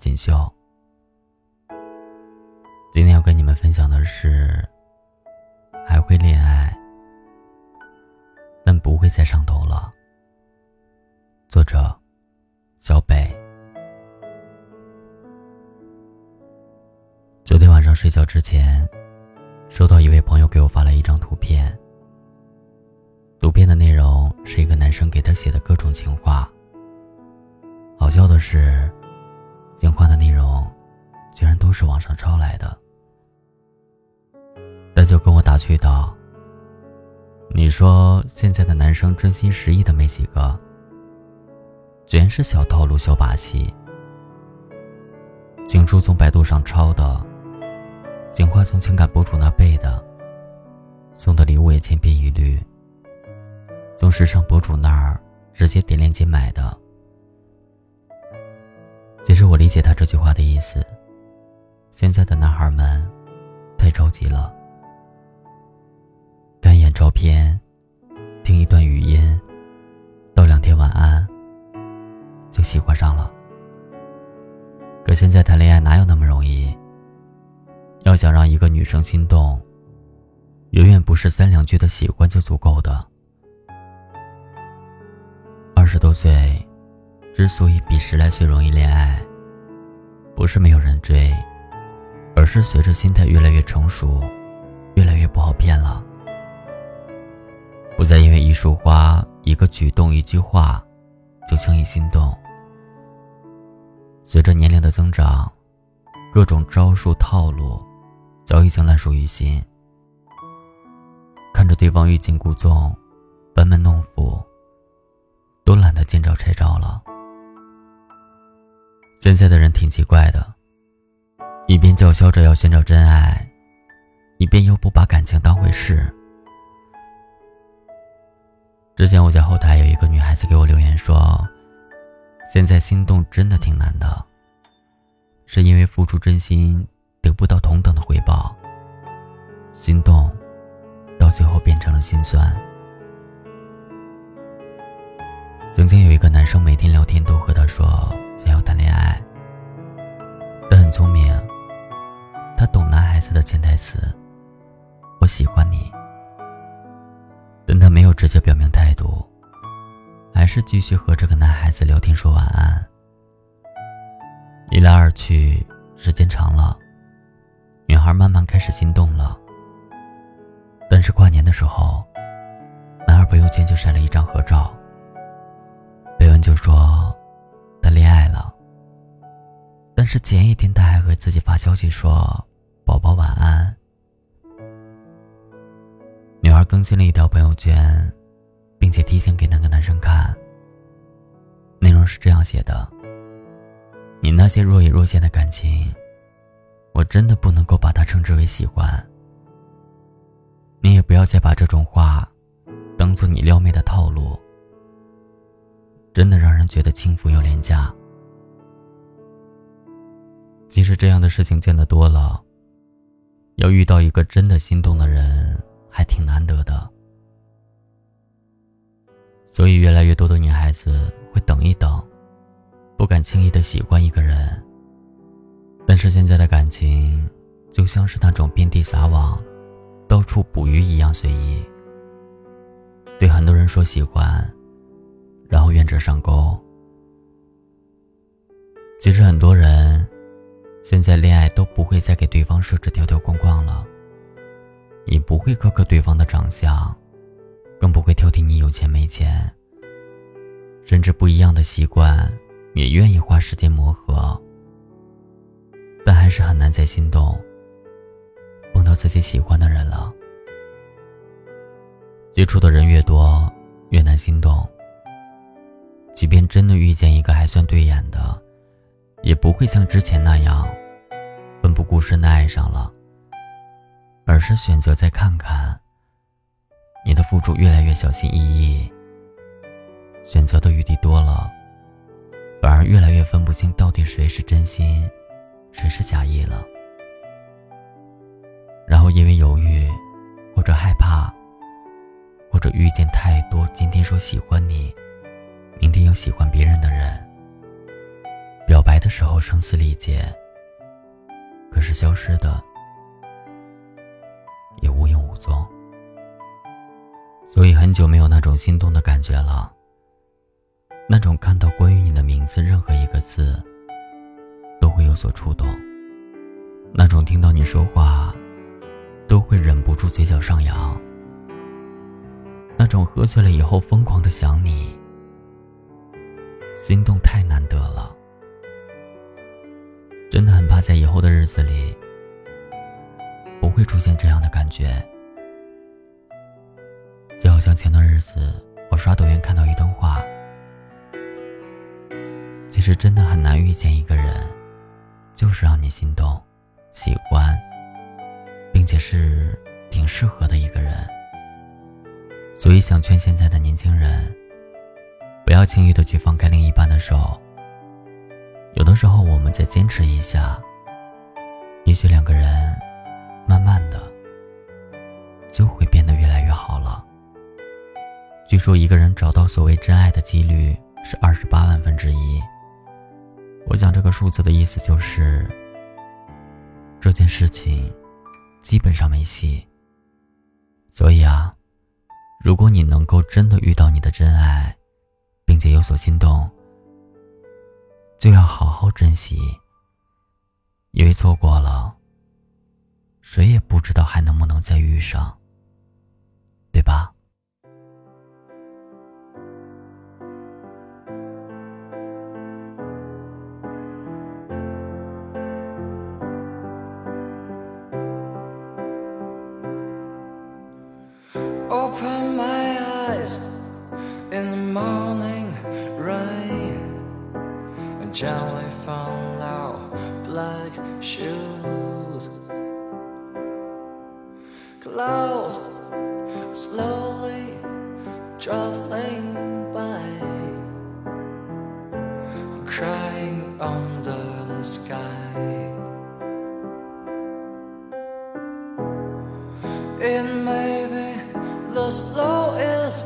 锦绣。今天要跟你们分享的是，还会恋爱，但不会再上头了。作者：小北。昨天晚上睡觉之前，收到一位朋友给我发来一张图片。图片的内容是一个男生给他写的各种情话。好笑的是，情话的内容居然都是网上抄来的。他就跟我打趣道：“你说现在的男生真心实意的没几个，全是小套路、小把戏。情书从百度上抄的，情话从情感博主那背的，送的礼物也千篇一律。”从时尚博主那儿直接点链接买的。其实我理解他这句话的意思。现在的男孩们太着急了，看一眼照片，听一段语音，道两天晚安，就喜欢上了。可现在谈恋爱哪有那么容易？要想让一个女生心动，远远不是三两句的喜欢就足够的。二十多岁，之所以比十来岁容易恋爱，不是没有人追，而是随着心态越来越成熟，越来越不好骗了。不再因为一束花、一个举动、一句话，就轻易心动。随着年龄的增长，各种招数套路，早已经烂熟于心。看着对方欲擒故纵，班门弄斧。都懒得见招拆招了。现在的人挺奇怪的，一边叫嚣着要寻找真爱，一边又不把感情当回事。之前我在后台有一个女孩子给我留言说：“现在心动真的挺难的，是因为付出真心得不到同等的回报，心动到最后变成了心酸。”曾经有一个男生每天聊天都和她说想要谈恋爱，聪明，他懂男孩子的潜台词“我喜欢你”，但他没有直接表明态度，还是继续和这个男孩子聊天说晚安。一来二去，时间长了，女孩慢慢开始心动了。但是跨年的时候，男孩朋友圈就晒了一张合照。就说他恋爱，是前一天他还和自己发消息说“宝宝晚安”。女孩更新了一条朋友圈，并且提醒给那个男生看。内容是这样写的：“你那些若隐若现的感情，我真的不能够把它称之为喜欢。你也不要再把这种话当做你撩妹的套路。”真的让人觉得轻浮又廉价。其实这样的事情见得多了，要遇到一个真的心动的人还挺难得的。所以越来越多的女孩子会等一等，不敢轻易的喜欢一个人。但是现在的感情，就像是那种遍地撒网、到处捕鱼一样随意。对很多人说喜欢。然后愿者上钩。其实很多人现在恋爱都不会再给对方设置条条框框了，也不会苛刻对方的长相，更不会挑剔你有钱没钱，甚至不一样的习惯也愿意花时间磨合。但还是很难再心动，碰到自己喜欢的人了。接触的人越多，越难心动。即便真的遇见一个还算对眼的，也不会像之前那样奋不顾身的爱上了，而是选择再看看。你的付出越来越小心翼翼，选择的余地多了，反而越来越分不清到底谁是真心，谁是假意了。然后因为犹豫，或者害怕，或者遇见太多今天说喜欢你。明天又喜欢别人的人，表白的时候声嘶力竭，可是消失的也无影无踪。所以很久没有那种心动的感觉了。那种看到关于你的名字任何一个字，都会有所触动。那种听到你说话，都会忍不住嘴角上扬。那种喝醉了以后疯狂的想你，心动太难得了。真的很怕在以后的日子里，不会出现这样的感觉。就好像前段日子我刷抖音看到一段话。其实真的很难遇见一个人，就是让你心动、喜欢，并且是挺适合的一个人。所以想劝现在的年轻人，不要轻易的去放开另一半的手。有的时候，我们再坚持一下，也许两个人慢慢的就会变得越来越好了。据说，一个人找到所谓真爱的几率是二十八万分之一。我讲这个数字的意思就是，这件事情基本上没戏。所以啊，如果你能够真的遇到你的真爱，并且有所心动，就要好好珍惜，因为错过了，谁也不知道还能不能再遇上，对吧？Open and gently follow our black shoes. Clouds slowly traveling by, crying under the sky. It may be the slowest